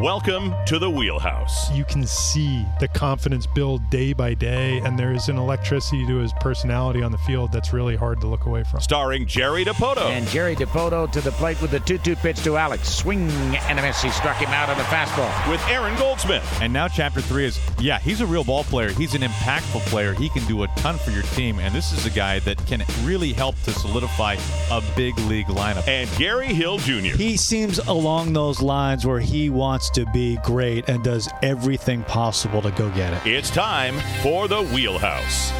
Welcome to the Wheelhouse. You can see the confidence build day by day, and there's an electricity to his personality on the field that's really hard to look away from. Starring Jerry Dipoto. And Jerry Dipoto to the plate with the 2 2 pitch to Alex. Swing and a miss. He struck him out on the fastball. With Aaron Goldsmith. And now, chapter three is yeah, he's a real ball player. He's an impactful player. He can do a ton for your team. And this is a guy that can really help to solidify a big league lineup. And Gary Hill Jr. He seems along those lines where he wants to be great and does everything possible to go get it. It's time for the Wheelhouse.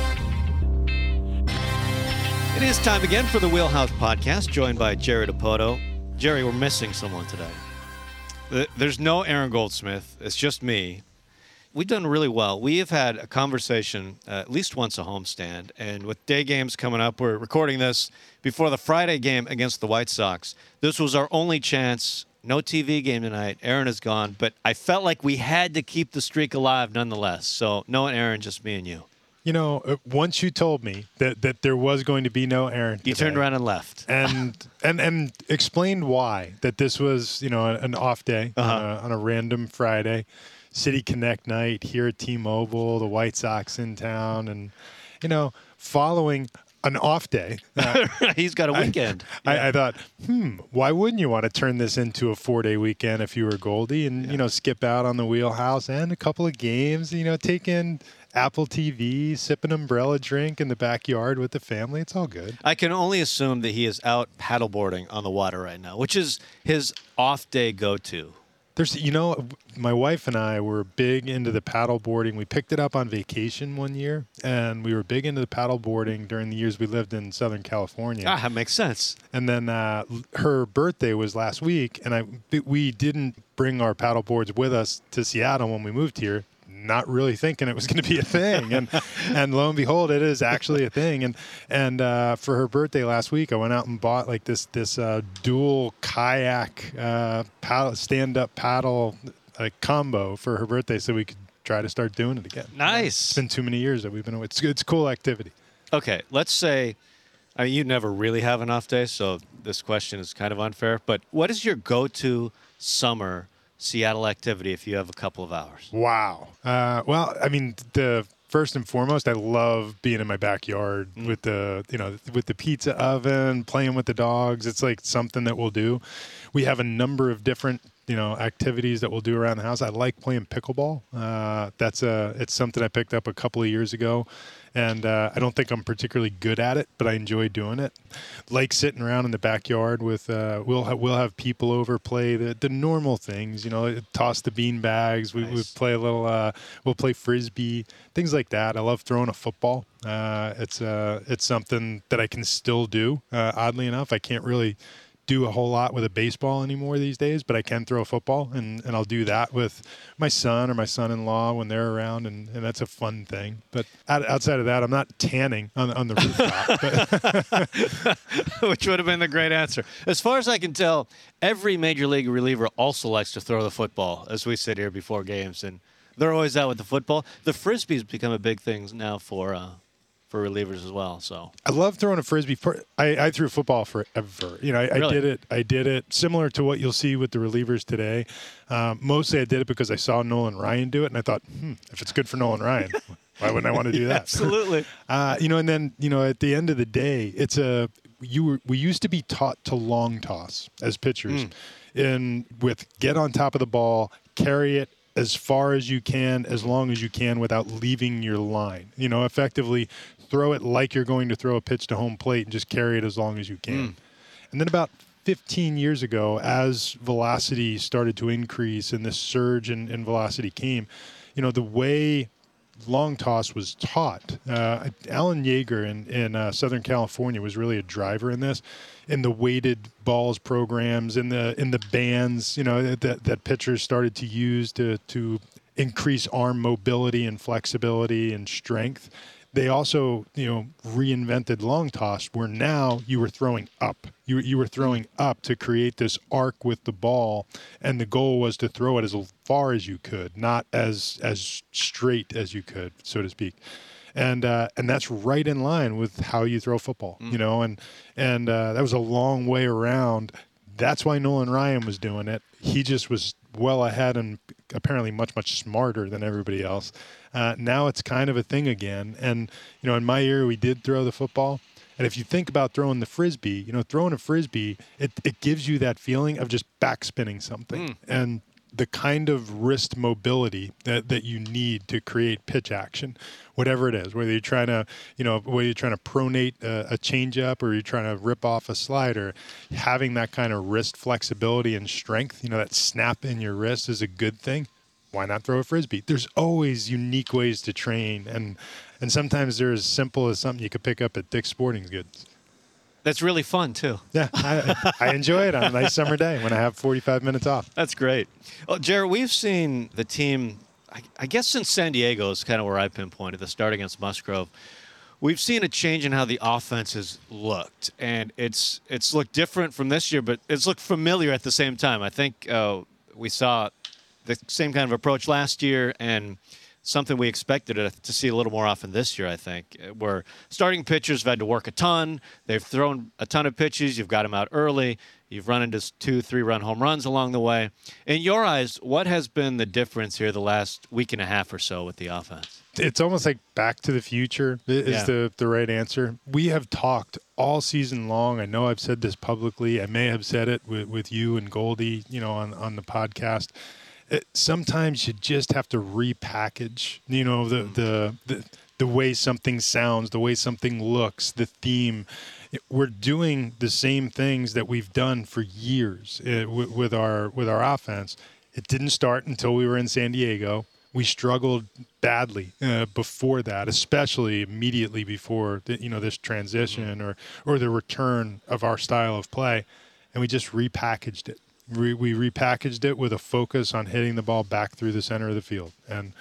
It is time again for the Wheelhouse podcast, joined by Jerry Dipoto. Jerry, we're missing someone today. There's no Aaron Goldsmith. It's just me. We've done really well. We have had a conversation uh, at least once a homestand, and with day games coming up, we're recording this before the Friday game against the White Sox. This was our only chance. No TV game tonight. Aaron is gone, but I felt like we had to keep the streak alive nonetheless. So, no Aaron, just me and you. You know, uh, once you told me that, that there was going to be no Aaron, You turned around and left. and and and explained why that this was you know an off day Uh-huh. on, a, on a random Friday, City Connect night here at T-Mobile, the White Sox in town, and you know following an off day. uh, He's got a weekend. I, I thought, hmm, why wouldn't you want to turn this into a four day weekend if you were Goldie and, you know, skip out on the wheelhouse and a couple of games, you know, take in Apple TV, sip an umbrella drink in the backyard with the family. It's all good. I can only assume that he is out paddleboarding on the water right now, which is his off day go to. There's, you know, my wife and I were big into the paddle boarding. We picked it up on vacation one year, and we were big into the paddle boarding during the years we lived in Southern California. Ah, that makes sense. And then uh, her birthday was last week, and I we didn't bring our paddle boards with us to Seattle when we moved here. Not really thinking it was going to be a thing, and and lo and behold, it is actually a thing. And and uh, for her birthday last week, I went out and bought like this this uh, dual kayak uh, paddle, stand up paddle combo for her birthday, so we could try to start doing it again. It's Nice. been too many years that we've been. away. It's it's a cool activity. Okay, let's say, I mean, you never really have an off day, so this question is kind of unfair. But what is your go to summer Seattle activity if you have a couple of hours? Wow. Uh, well, I mean, the first and foremost, I love being in my backyard with the you know with the pizza oven, playing with the dogs. It's like something that we'll do. We have a number of different you know activities that we'll do around the house. I like playing pickleball. Uh, that's a it's something I picked up a couple of years ago. And uh, I don't think I'm particularly good at it, but I enjoy doing it. Like sitting around in the backyard with uh, we'll have, we'll have people over play the, the normal things, you know, toss the bean bags. We, we play a little. Uh, we'll play frisbee, things like that. I love throwing a football. Uh, it's uh, it's something that I can still do. Uh, oddly enough, I can't really do a whole lot with a baseball anymore these days, but I can throw a football, and, and I'll do that with my son or my son-in-law when they're around, and, and that's a fun thing. But outside of that, I'm not tanning on, on the rooftop. Which would have been the great answer. As far as I can tell, every major league reliever also likes to throw the football as we sit here before games, and they're always out with the football. The frisbee's become a big thing now for uh, for relievers as well. So I love throwing a frisbee. For, I, I threw football forever. You know, I, I did it. I did it similar to what you'll see with the relievers today. Um, mostly, I did it because I saw Nolan Ryan do it, and I thought, hmm, if it's good for Nolan Ryan, why wouldn't I want to do that? absolutely. Uh, you know, and then you know, at the end of the day, it's a you were we used to be taught to long toss as pitchers, and with get on top of the ball, carry it as far as you can, as long as you can, without leaving your line. You know, effectively throw it like you're going to throw a pitch to home plate, and just carry it as long as you can. And then about 15 years ago, as velocity started to increase and this surge in, in velocity came, you know, the way long toss was taught. Uh, Alan Jaeger in, in uh, Southern California was really a driver in this, in the weighted balls programs, in the in the bands, you know, that that pitchers started to use to to increase arm mobility and flexibility and strength. They also, you know, reinvented long toss where now you were throwing up. You, you were throwing up to create this arc with the ball, and the goal was to throw it as far as you could, not as as straight as you could, so to speak. And uh, and that's right in line with how you throw football, you know. And and uh, that was a long way around. That's why Nolan Ryan was doing it. He just was well ahead and apparently much much smarter than everybody else. Uh, now it's kind of a thing again. And you know, in my era, we did throw the football. And if you think about throwing the frisbee, you know, throwing a frisbee, it, it gives you that feeling of just backspinning something. And the kind of wrist mobility that, that you need to create pitch action, whatever it is, whether you're trying to, you know, whether you're trying to pronate a, a changeup or you're trying to rip off a slider, having that kind of wrist flexibility and strength, you know, that snap in your wrist is a good thing. Why not throw a frisbee? There's always unique ways to train, and and sometimes they're as simple as something you could pick up at Dick's Sporting Goods. That's really fun too. Yeah, I, I enjoy it on a nice summer day when I have 45 minutes off. That's great. Well, Jared, we've seen the team, I, I guess since San Diego is kind of where I pinpointed the start against Musgrove. We've seen a change in how the offense has looked, and it's it's looked different from this year, but it's looked familiar at the same time. I think uh, we saw the same kind of approach last year, and something we expected to see a little more often this year. I think uh, where starting pitchers have had to work a ton. They've thrown a ton of pitches. You've got them out early. You've run into two, three-run home runs along the way. In your eyes, what has been the difference here the last week and a half or so with the offense? It's almost like back to the future is Yeah. the, the right answer. We have talked all season long. I know I've said this publicly. I may have said it with, with you and Goldie, you know, on, on the podcast. It, sometimes you just have to repackage, you know, the, the, the, the way something sounds, the way something looks, the theme. We're doing the same things that we've done for years uh, with, with our with our offense. It didn't start until we were in San Diego. We struggled badly uh, before that, especially immediately before the, you know this transition or or the return of our style of play, and we just repackaged it. Re, we repackaged it with a focus on hitting the ball back through the center of the field, and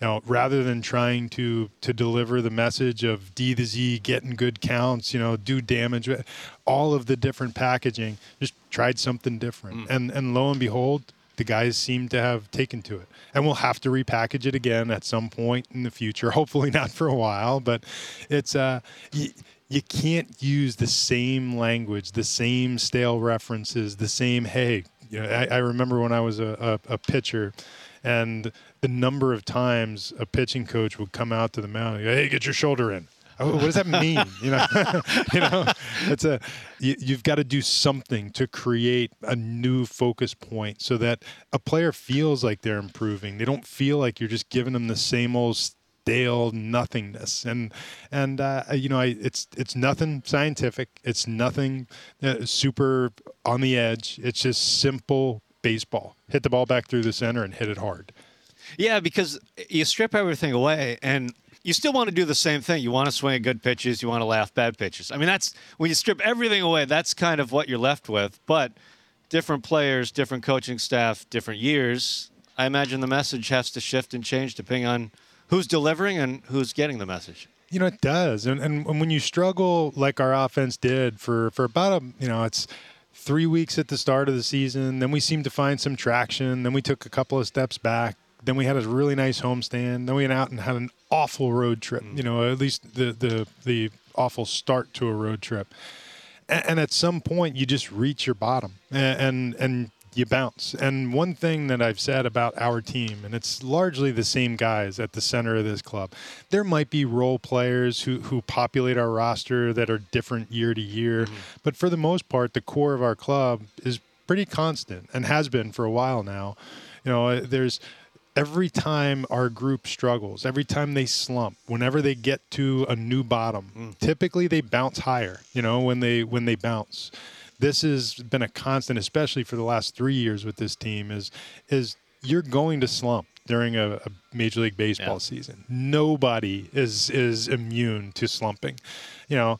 you know, rather than trying to to deliver the message of D to Z, getting good counts, you know, do damage, all of the different packaging, just tried something different, and and lo and behold, the guys seem to have taken to it, and we'll have to repackage it again at some point in the future. Hopefully, not for a while, but it's uh. Y- you can't use the same language, the same stale references, the same hey. You know, I, I remember when I was a, a, a pitcher, and the number of times a pitching coach would come out to the mound and go, "Hey, get your shoulder in." Oh, what does that mean? You know, you know, it's a you, you've got to do something to create a new focus point so that a player feels like they're improving. They don't feel like you're just giving them the same old stale nothingness. And and uh, you know, I, it's it's nothing scientific. It's nothing uh, super on the edge. It's just simple baseball. Hit the ball back through the center and hit it hard. Yeah, because you strip everything away and you still want to do the same thing. You want to swing at good pitches, you want to laugh bad pitches. I mean, that's when you strip everything away, that's kind of what you're left with. But different players, different coaching staff, different years, I imagine the message has to shift and change depending on who's delivering and who's getting the message. You know, it does. And, and when you struggle like our offense did for, for about a, you know, it's three weeks at the start of the season, then we seemed to find some traction. Then we took a couple of steps back. Then we had a really nice homestand. Then we went out and had an awful road trip, mm. you know, at least the, the, the awful start to a road trip. And, and at some point, you just reach your bottom and, and, and you bounce. And one thing that I've said about our team, and it's largely the same guys at the center of this club, there might be role players who, who populate our roster that are different year to year. Mm-hmm. But for the most part, the core of our club is pretty constant and has been for a while now. You know, uh, there's every time our group struggles, every time they slump, whenever they get to a new bottom, mm. typically they bounce higher, you know, when they when they bounce this has been a constant, especially for the last three years with this team, is is you're going to slump. during a, a major league baseball Yeah. season. Nobody is is immune to slumping. You know,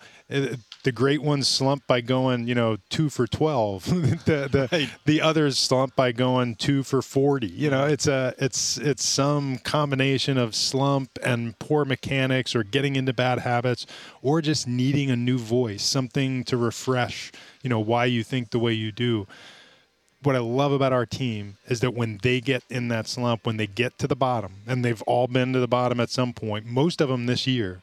the great ones slump by going, you know, two for twelve. the the, the others slump by going two for forty. You know, it's a it's it's some combination of slump and poor mechanics, or getting into bad habits, or just needing a new voice, something to refresh. You know, why you think the way you do what I love about our team is that when they get in that slump, when they get to the bottom, and they've all been to the bottom at some point, most of them this year,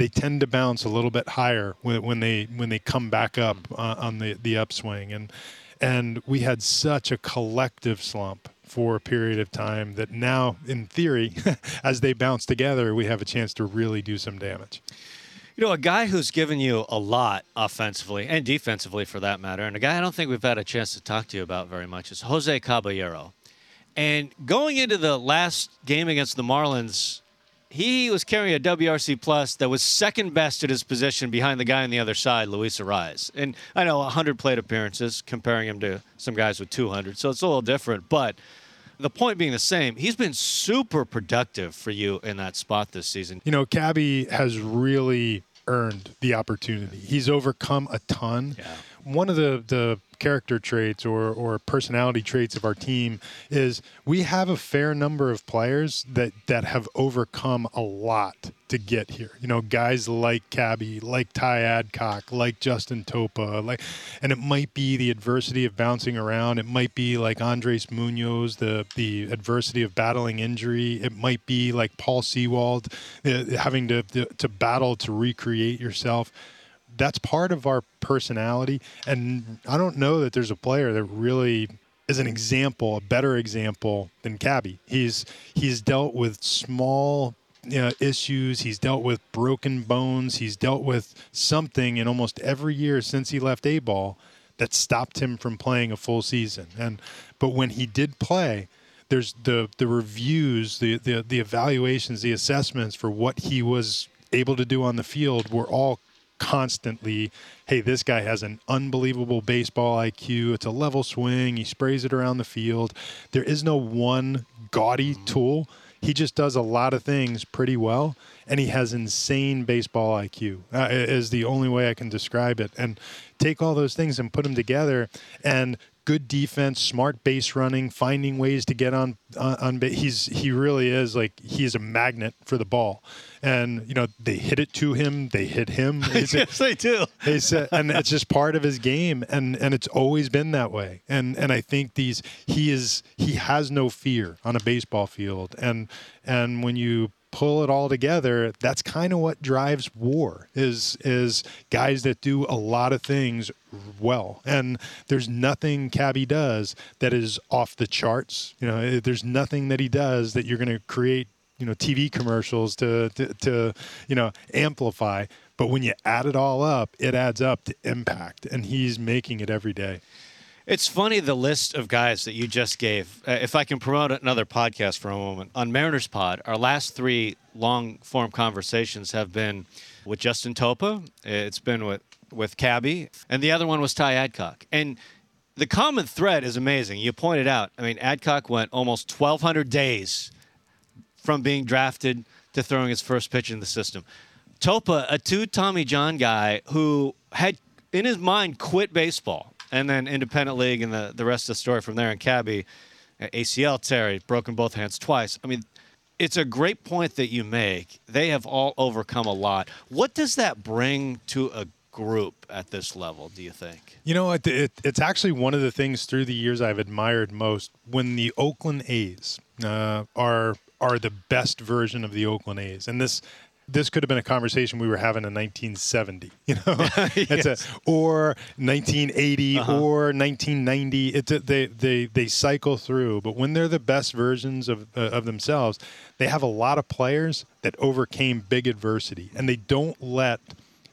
they tend to bounce a little bit higher when, when they when they come back up uh, on the the upswing, and and we had such a collective slump for a period of time that now, in theory, as they bounce together, we have a chance to really do some damage. You know, a guy who's given you a lot offensively and defensively for that matter, and a guy I don't think we've had a chance to talk to you about very much is Jose Caballero. And going into the last game against the Marlins, he was carrying a WRC plus that was second best at his position behind the guy on the other side, Luis Arraez. And I know 100 plate appearances, comparing him to some guys with 200, so it's a little different. But the point being the same, he's been super productive for you in that spot this season. you know, Cabby has really earned the opportunity. He's overcome a ton. Yeah. One of the, the character traits or, or personality traits of our team is we have a fair number of players that, that have overcome a lot to get here. You know, guys like Cabby, like Ty Adcock, like Justin Topa, like, and it might be the adversity of bouncing around. It might be like Andres Munoz, the the adversity of battling injury. It might be like Paul Sewald, uh, having to, to to battle to recreate yourself. That's part of our personality, and I don't know that there's a player that really is an example, a better example than Cabby. He's he's dealt with small you know, issues. He's dealt with broken bones. He's dealt with something in almost every year since he left A ball that stopped him from playing a full season. And but when he did play, there's the the reviews, the the the evaluations, the assessments for what he was able to do on the field were all constantly hey this guy has an unbelievable baseball IQ it's a level swing. He sprays it around the field. There is no one gaudy tool. He just does a lot of things pretty well and he has insane baseball IQ uh, is the only way I can describe it. And take all those things and put them together and good defense smart base running finding ways to get on on, on he's he really is like he is a magnet for the ball and you know they hit it to him they hit him yes, they do. he said, and it's just part of his game, and and it's always been that way. And and I think these he is he has no fear on a baseball field, and and when you pull it all together, that's kind of what drives war is is guys that do a lot of things well. And there's nothing Cabby does that is off the charts. You know, eh, there's nothing that he does that you're going to create you know TV commercials to, to to you know amplify. But when you add it all up, it adds up to impact, and he's making it every day. It's funny the list of guys that you just gave. Uh, if I can promote another podcast for a moment on Mariners Pod, our last three long form conversations have been with Justin Topa. It's been with with Cabby, and the other one was Ty Adcock. And the common thread is amazing. You pointed out. I mean, Adcock went almost 1,200 days from being drafted to throwing his first pitch in the system. Topa, a two Tommy John guy who had in his mind quit baseball and then independent league and the, the rest of the story from there. And Cabby, ACL Terry, broken both hands twice. I mean, it's a great point that you make. They have all overcome a lot. What does that bring to a group at this level, do you think? You know, it, it, it's actually one of the things through the years I've admired most. When the Oakland A's uh, are are the best version of the Oakland A's, and this this could have been a conversation we were having in 1970, you know, it's a, or 1980 or 1990. It's a, they they they cycle through, but when they're the best versions of uh, of themselves, they have a lot of players that overcame big adversity, and they don't let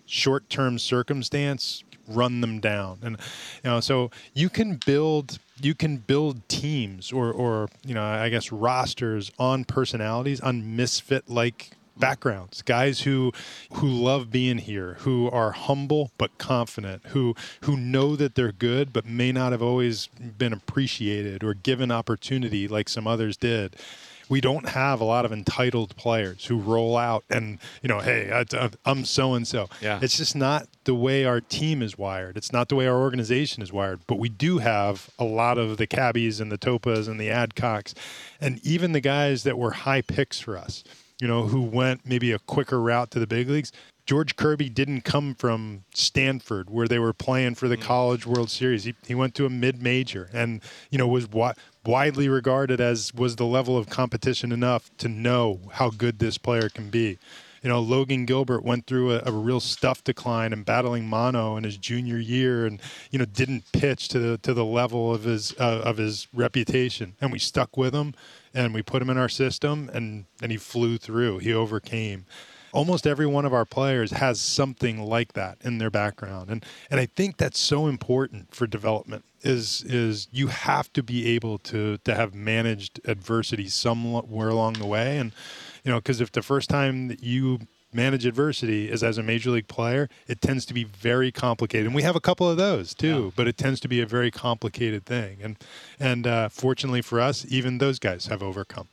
short-term circumstance run them down. And you know so you can build you can build teams or or you know i guess rosters on personalities on misfit like backgrounds guys who who love being here who are humble but confident who who know that they're good but may not have always been appreciated or given opportunity like some others did we don't have a lot of entitled players who roll out and you know, hey, I, I'm so and so. Yeah. It's just not the way our team is wired. It's not the way our organization is wired. But we do have a lot of the cabbies and the topas and the adcocks, and even the guys that were high picks for us. You know, who went maybe a quicker route to the big leagues. George Kirby didn't come from Stanford where they were playing for the College World Series. He, he went to a mid-major and you know was wi- widely regarded as was the level of competition enough to know how good this player can be. You know, Logan Gilbert went through a, a real stuff decline and battling mono in his junior year, and you know didn't pitch to the to the level of his uh, of his reputation. And we stuck with him, and we put him in our system, and and he flew through. He overcame. Almost every one of our players has something like that in their background. And and I think that's so important for development is is you have to be able to to have managed adversity somewhere along the way. And you know because if the first time that you manage adversity is as a major league player it tends to be very complicated and we have a couple of those too Yeah. but it tends to be a very complicated thing and and uh, fortunately for us even those guys have overcome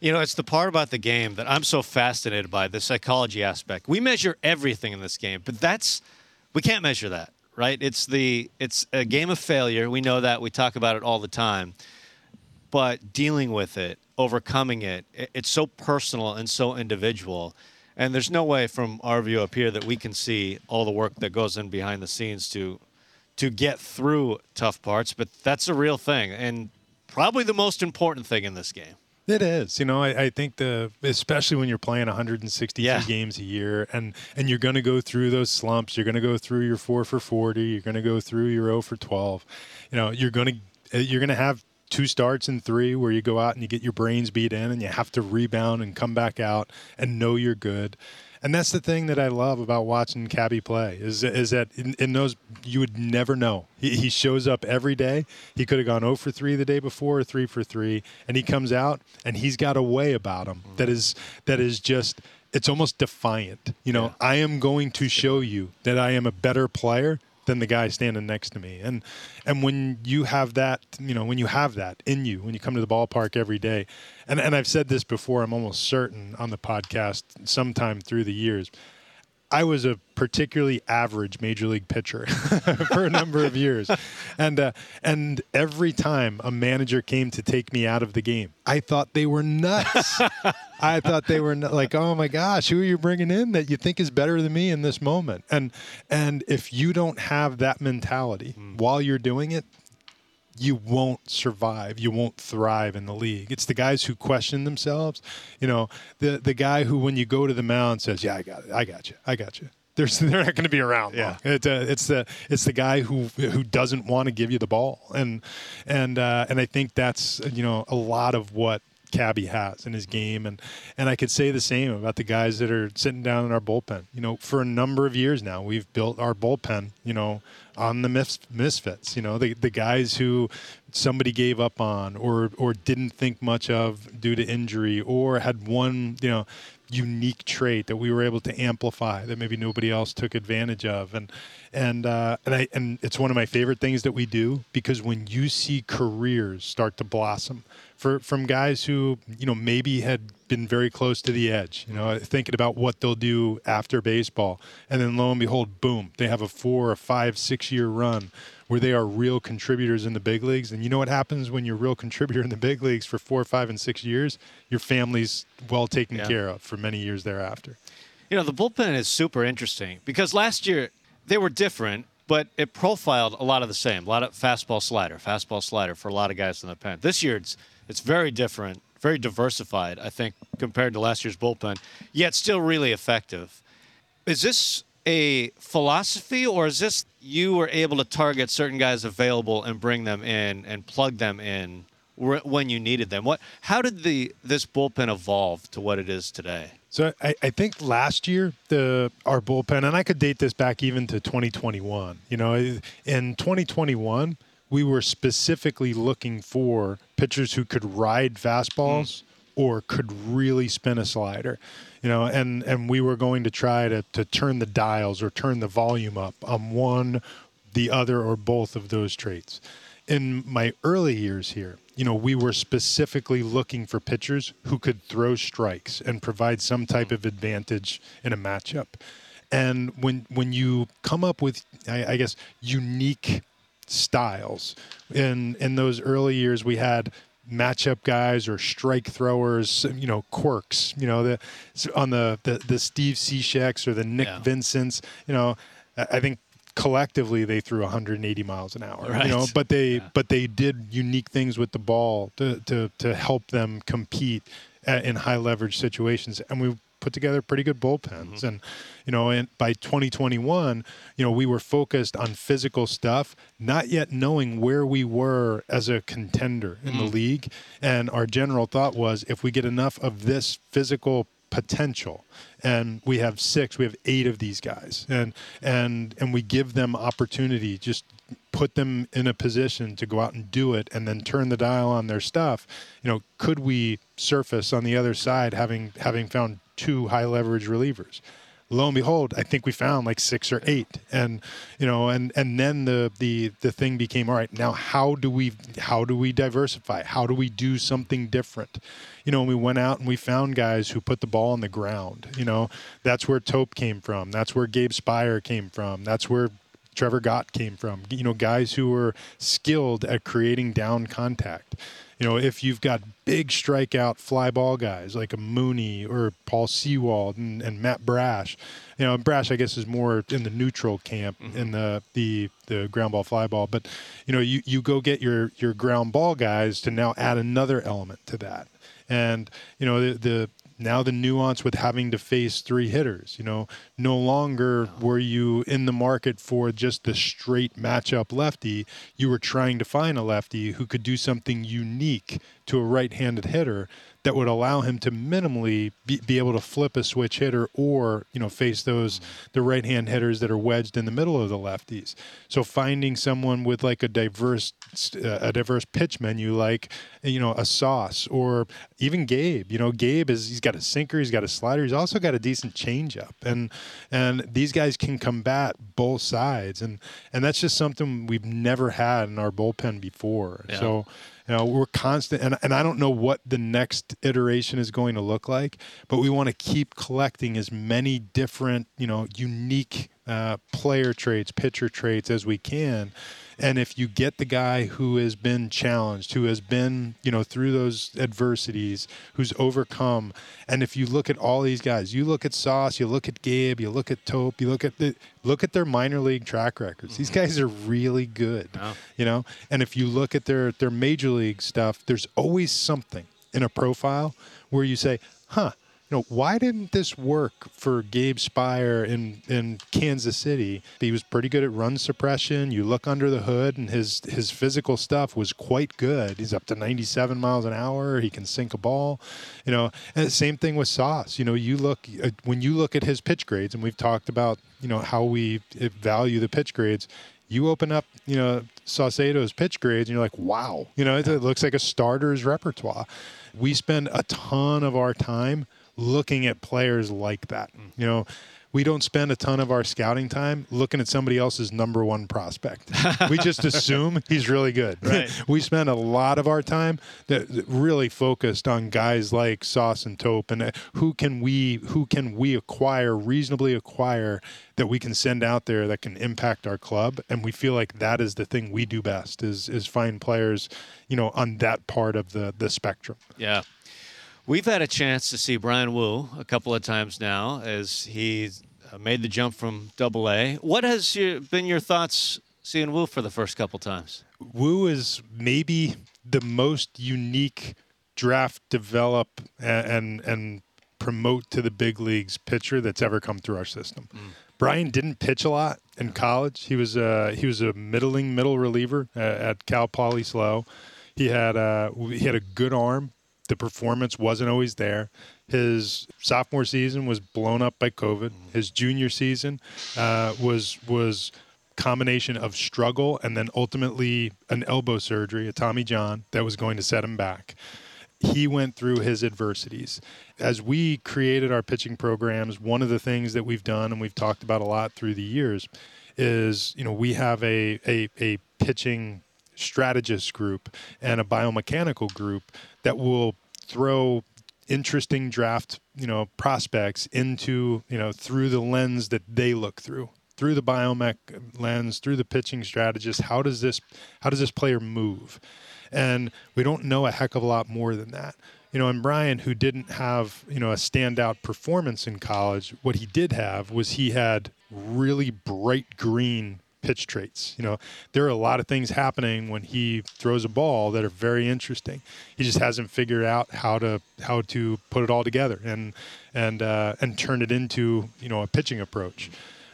You know, it's the part about the game that I'm so fascinated by the psychology aspect. We measure everything in this game, but that's we can't measure that, right? It's the it's a game of failure. We know that. We talk about it all the time. But dealing with it, overcoming it, it's so personal and so individual. And there's no way from our view up here that we can see all the work that goes in behind the scenes to to get through tough parts, but that's a real thing and probably the most important thing in this game. It is. You know, I, I think the especially when you're playing 162 Yeah. games a year, and and you're going to go through those slumps. You're going to go through your four for 40. You're going to go through your 0 for 12. You know, you're going to you're going to have two starts in three where you go out and you get your brains beat in, and you have to rebound and come back out and know you're good. And that's the thing that I love about watching Cabby play is is that in, in those you would never know. He, he shows up every day. He could have gone 0 for 3 the day before or 3 for 3 and he comes out and he's got a way about him that is that is just it's almost defiant. You know, I am going to show you that I am a better player than the guy standing next to me. And and when you have that, you know, when you have that in you, when you come to the ballpark every day, and, and I've said this before, I'm almost certain on the podcast sometime through the years. I was a particularly average major league pitcher for a number of years, and uh, and every time a manager came to take me out of the game, I thought they were nuts. I thought they were like, oh my gosh, who are you bringing in that you think is better than me in this moment? And and if you don't have that mentality while you're doing it, you won't survive. You won't thrive in the league. It's the guys who question themselves. You know, the the guy who, when you go to the mound, says, "Yeah, I got it. I got you. I got you." They're, they're not going to be around Yeah. It's, uh, it's the it's the guy who who doesn't want to give you the ball, and and uh, and I think that's you know a lot of what Cabby has in his game, and and I could say the same about the guys that are sitting down in our bullpen. You know, for a number of years now, we've built our bullpen. You know, on the mis- misfits. You know, the the guys who somebody gave up on or or didn't think much of due to injury, or had one you know unique trait that we were able to amplify that maybe nobody else took advantage of and and uh, and I and it's one of my favorite things that we do because when you see careers start to blossom for from guys who you know maybe had been very close to the edge you know thinking about what they'll do after baseball and then lo and behold boom they have a four or five six year run where they are real contributors in the big leagues. And you know what happens when you're a real contributor in the big leagues for four, five, and six years? Your family's well taken Yeah. care of for many years thereafter. You know, the bullpen is super interesting because last year they were different, but it profiled a lot of the same. A lot of fastball slider, fastball slider for a lot of guys in the pen. This year it's it's very different, very diversified, I think, compared to last year's bullpen, yet still really effective. Is this a philosophy or is this you were able to target certain guys available and bring them in and plug them in when you needed them? What how did the this bullpen evolve to what it is today? So I, I think last year the our bullpen, and I could date this back even to 2021. You know, in 2021 we were specifically looking for pitchers who could ride fastballs hmm. or could really spin a slider. You know, and and we were going to try to to turn the dials or turn the volume up on one, the other, or both of those traits. In my early years here, you know, we were specifically looking for pitchers who could throw strikes and provide some type hmm. of advantage in a matchup. And when when you come up with, I, I guess, unique styles, in in those early years, we had matchup guys or strike throwers, you know, quirks, you know, the on the the, the Steve Cisheks or the Nick Yeah. Vincents, you know, I think collectively they threw 180 miles an hour, Right. you know, but they but they did unique things with the ball to to to help them compete uh, in high leverage situations, and we put together pretty good bullpens. Mm-hmm. And you know and by 2021 you know we were focused on physical stuff not yet knowing where we were as a contender in the mm. league. And our general thought was if we get enough of this physical potential and we have six we have eight of these guys and and and we give them opportunity just put them in a position to go out and do it and then turn the dial on their stuff you know could we surface on the other side having having found two high leverage relievers lo and behold, I think we found like six or eight, and you know, and and then the the the thing became all right. Now, how do we how do we diversify? How do we do something different? You know, and we went out and we found guys who put the ball on the ground. You know, that's where Tope came from. That's where Gabe Speier came from. That's where Trevor Gott came from. You know, guys who were skilled at creating down contact. You know, if you've got big strikeout fly ball guys like a Mooney or Paul Sewald and, and Matt Brash, you know, Brash I guess is more in the neutral camp mm-hmm. in the, the the ground ball fly ball. But you know, you, you go get your your ground ball guys to now add another element to that. And you know, the, the now the nuance with having to face three hitters. You know, no longer were you in the market for just the straight matchup lefty. You were trying to find a lefty who could do something unique to a right-handed hitter that would allow him to minimally be, be able to flip a switch hitter or you know face those the right hand hitters that are wedged in the middle of the lefties. So finding someone with like a diverse uh, a diverse pitch menu like you know a sauce or even gabe you know gabe is he's got a sinker he's got a slider he's also got a decent changeup. And and these guys can combat both sides. And and that's just something we've never had in our bullpen before. Yeah. so you know, we're constant, and, and I don't know what the next iteration is going to look like, but we want to keep collecting as many different, you know, unique uh, player traits, pitcher traits as we can. And if you get the guy who has been challenged, who has been, you know, through those adversities, who's overcome, and if you look at all these guys, you look at Sauce, you look at Gabe, you look at Tope, you look at the look at their minor league track records. These mm-hmm. guys are really good Yeah. you know and if you look at their their major league stuff there's always something in a profile where you say huh know why didn't this work for gabe Speier in in kansas city? He was pretty good at run suppression. You look under the hood and his his physical stuff was quite good. He's up to 97 miles an hour. He can sink a ball you know. And the same thing with sauce. You know you look uh, when you look at his pitch grades and we've talked about you know how we value the pitch grades you open up, you know, Saucedo's pitch grades and you're like, wow, you know, it, it looks like a starter's repertoire. We spend a ton of our time looking at players like that. You know, we don't spend a ton of our scouting time looking at somebody else's number one prospect. we just assume he's really good. Right. we spend a lot of our time that that really focused on guys like Sauce and Tope and uh, who can we who can we acquire reasonably acquire that we can send out there that can impact our club and we feel like that is the thing we do best is is find players you know on that part of the the spectrum Yeah. We've had a chance to see Bryan Woo a couple of times now as he uh, made the jump from Double A. What has been your thoughts seeing Woo for the first couple times? Woo is maybe the most unique draft develop a- and and promote to the big leagues pitcher that's ever come through our system. Bryan didn't pitch a lot in college. He was a he was a middling middle reliever uh, at Cal Poly SLO. He had a he had a good arm. The performance wasn't always there. His sophomore season was blown up by COVID. His junior season uh, was was combination of struggle and then ultimately an elbow surgery, a Tommy John, that was going to set him back. He went through his adversities. As we created our pitching programs, one of the things that we've done and we've talked about a lot through the years is, you know, we have a a, a pitching strategist group and a biomechanical group that will throw interesting draft, you know, prospects into, you know, through the lens that they look through, through the biomech lens, through the pitching strategist. How does this, how does this player move? And we don't know a heck of a lot more than that. You know, and Bryan, who didn't have, you know, a standout performance in college, what he did have was he had really bright green pitch traits. You know, there are a lot of things happening when he throws a ball that are very interesting. He just hasn't figured out how to how to put it all together and and uh, and turn it into you know a pitching approach.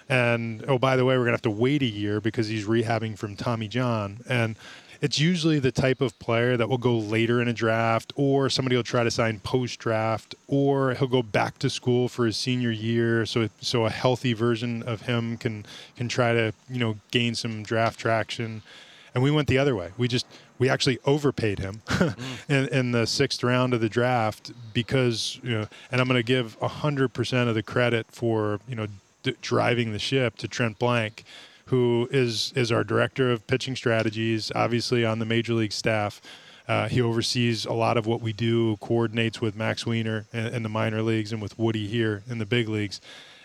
And oh, by the way, we're gonna have to wait a year because he's rehabbing from Tommy John and it's usually the type of player that will go later in a draft, or somebody will try to sign post draft, or he'll go back to school for his senior year. So, so a healthy version of him can can try to you know gain some draft traction. And we went the other way. We just we actually overpaid him mm. in, in the sixth round of the draft because you know. And I'm going to give hundred percent of the credit for you know d- driving the ship to Trent Blank who is is our director of pitching strategies, obviously on the major league staff. Uh, he oversees a lot of what we do, coordinates with Max Wiener in, in, the minor leagues and with Woody here in the big leagues.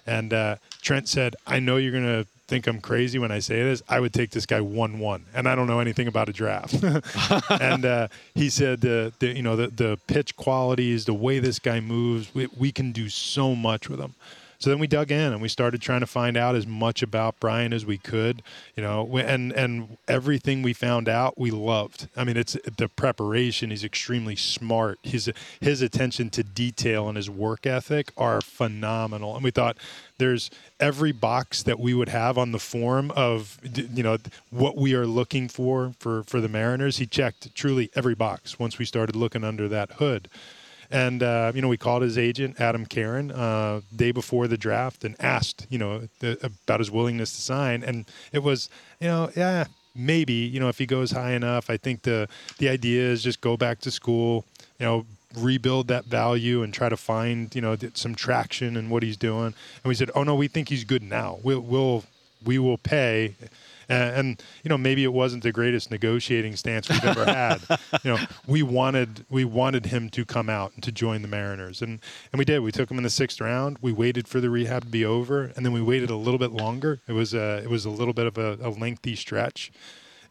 And uh, Trent said, "I know you're going to think I'm crazy when I say this. I would take this guy one-one, and I don't know anything about a draft." and uh, he said, the, the, "You know, the the pitch qualities, the way this guy moves, we, we can do so much with him." So then we dug in and we started trying to find out as much about Bryan as we could, you know, and and everything we found out we loved. I mean, it's the preparation. He's extremely smart. His his attention to detail and his work ethic are phenomenal. And we thought there's every box that we would have on the form of you know what we are looking for for for the Mariners. He checked truly every box once we started looking under that hood. And uh, you know, we called his agent Adam Karen uh, day before the draft and asked, you know, the, about his willingness to sign. And it was, you know, yeah, maybe, you know, if he goes high enough. I think the the idea is just go back to school, you know, rebuild that value and try to find, you know, some traction in what he's doing. And we said, oh no, we think he's good now. We'll we'll we will pay and, and, you know maybe it wasn't the greatest negotiating stance we've ever had. you know, we wanted we wanted him to come out and to join the Mariners, and and we did. We took him in the sixth round. We waited for the rehab to be over, and then we waited a little bit longer. It was a it was a little bit of a, a lengthy stretch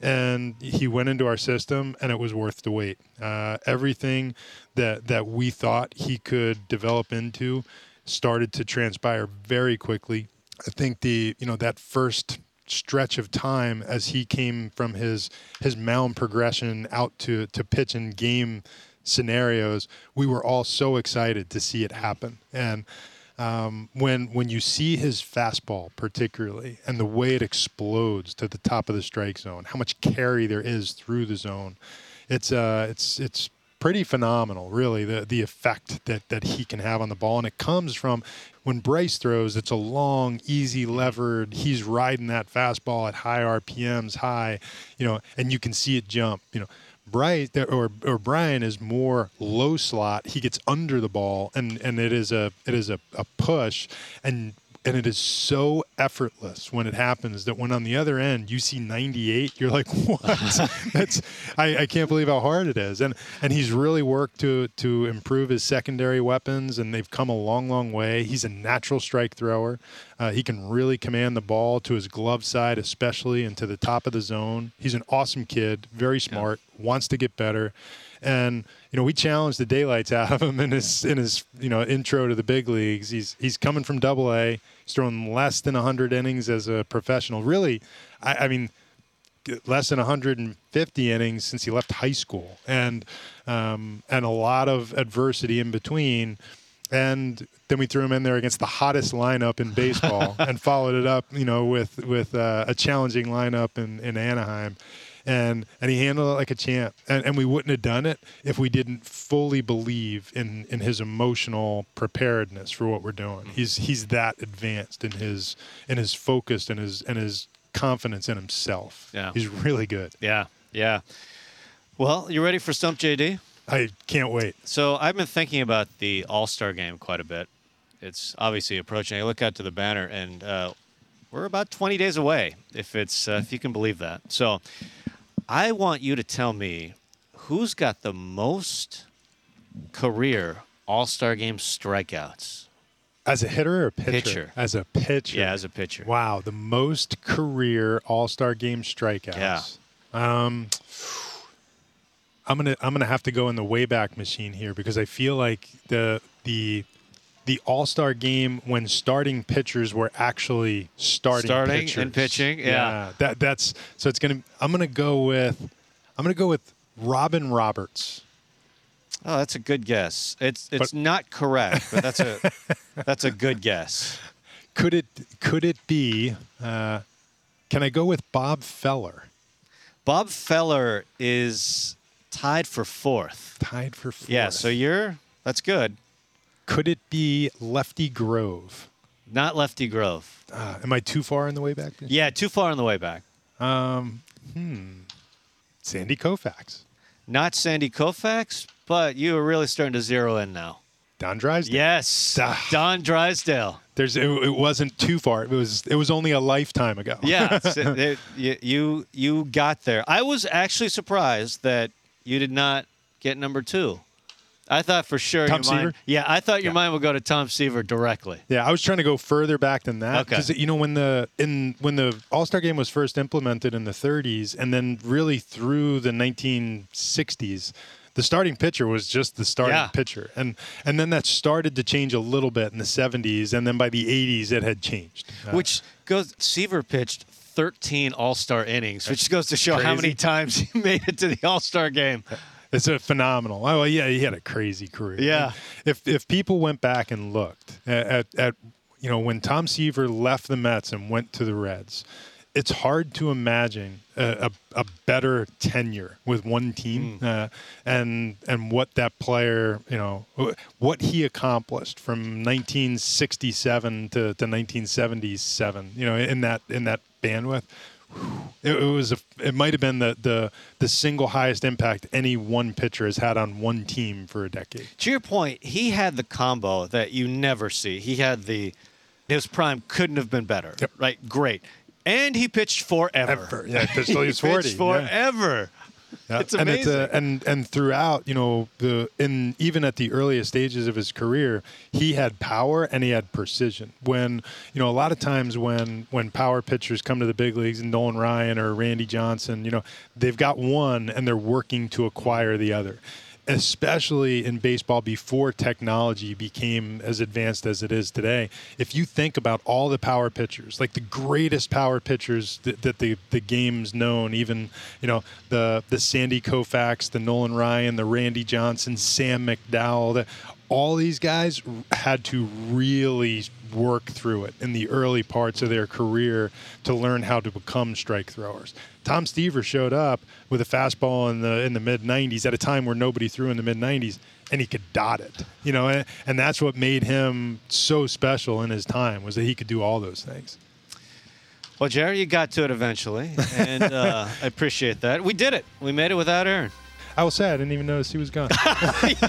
and he went into our system and it was worth the wait uh, everything that that we thought he could develop into started to transpire very quickly i think the you know that first stretch of time as he came from his his mound progression out to to pitch in game scenarios, we were all so excited to see it happen. And um, when when you see his fastball, particularly, and the way it explodes to the top of the strike zone, how much carry there is through the zone, it's uh, it's it's pretty phenomenal, really, the the effect that that he can have on the ball, and it comes from when Bryce throws, it's a long, easy levered. He's riding that fastball at high RPMs, high, you know, and you can see it jump. You know, Bryce or or Bryan is more low slot. He gets under the ball, and and it is a it is a, a push, and and it is so effortless when it happens that when on the other end you see 98 you're like what that's I, I, can't believe how hard it is and and he's really worked to to improve his secondary weapons and they've come a long long way he's a natural strike thrower uh, he can really command the ball to his glove side especially and to the top of the zone he's an awesome kid very smart yeah. wants to get better and you know we challenged the daylights out of him in his in his you know intro to the big leagues. He's he's coming from Double A. He's thrown less than 100 innings as a professional. Really, I, I mean less than 150 innings since he left high school, and um, and a lot of adversity in between. And then we threw him in there against the hottest lineup in baseball, and followed it up, you know, with with uh, a challenging lineup in in Anaheim and and he handled it like a champ. And, and we wouldn't have done it if we didn't fully believe in in his emotional preparedness for what we're doing. He's he's that advanced in his in his focus and his and his confidence in himself. Yeah, he's really good. Yeah, yeah. Well, you ready for Stump JD? I can't wait. So I've been thinking about the All Star game quite a bit. It's obviously approaching. I look out to the banner, and uh, we're about 20 days away, if it's uh, if you can believe that. So I want you to tell me who's got the most career All Star Game strikeouts. As a hitter or a pitcher? Pitcher. As a pitcher. Yeah, as a pitcher. Wow, the most career All Star Game strikeouts. Yeah. Um, I'm gonna I'm gonna have to go in the wayback machine here because I feel like the the the All Star Game when starting pitchers were actually starting Starting pitchers. and pitching, yeah. that that's so it's gonna I'm gonna go with I'm gonna go with Robin Roberts. Oh, that's a good guess. It's it's But- not correct, but that's a that's a good guess. Could it could it be? Uh, can I go with Bob Feller? Bob Feller is tied for fourth. Tied for fourth. Yeah, so you're that's good. Could it be Lefty Grove? Not Lefty Grove. Uh, am I too far on the way back? Yeah, too far on the way back. Um, hmm. Sandy Koufax, Not Sandy Koufax, but you are really starting to zero in now. Don Drysdale. Yes, Ah. Don Drysdale. There's it, it wasn't too far. It was it was only a lifetime ago. Yeah, there- you, you you got there. I was actually surprised that you did not get number two. I thought for sure Tom your mind, Yeah, I thought your Yeah. mind would go to Tom Seaver directly. Yeah, I was trying to go further back than that Okay. because you know when the in when the All Star Game was first implemented in the 30s, and then really through the 1960s, the starting pitcher was just the starting Yeah. pitcher, and and then that started to change a little bit in the 70s, and then by the 80s it had changed. Uh, Which goes Seaver pitched 13 All-Star innings, which goes to show how many times he made it to the All-Star game. It's a phenomenal. Oh yeah, he had a crazy career. Yeah. And If if people went back and looked at, at, at you know when Tom Seaver left the Mets and went to the Reds, it's hard to imagine a, a, a better tenure with one team uh, and and what that player you know what he accomplished from 1967 to, to 1977 you know in that in that bandwidth it, it was a, it might have been the, the the single highest impact any one pitcher has had on one team for a decade. To your point, he had the combo that you never see. He had the his prime couldn't have been better. Yep. Right? Great. And he pitched forever. Ever. Yeah, pitched till he was He 40, pitched yeah. forever. Yeah. It's and it's uh, amazing. a, and and throughout, you know, the in even at the earliest stages of his career, he had power and he had precision. When you know, a lot of times when when power pitchers come to the big leagues, and Nolan Ryan or Randy Johnson, you know, they've got one and they're working to acquire the other. Especially in baseball before technology became as advanced as it is today. If you think about all the power pitchers, like the greatest power pitchers that, that the, the game's known, even you know the the Sandy Koufax, the Nolan Ryan, the Randy Johnson, Sam McDowell, the, all these guys had to really work through it in the early parts of their career to learn how to become strike throwers. Tom Seaver showed up with a fastball in the in the mid 90s at a time where nobody threw in the mid 90s and he could dot it. You know, and, and that's what made him so special in his time was that he could do all those things. Well, Jerry, you got to it eventually, and uh, I appreciate that. We did it. We made it without Aaron. I will say I didn't even notice he was gone.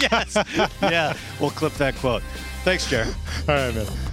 yes. Yeah. We'll clip that quote. Thanks, Jerry. all right, man.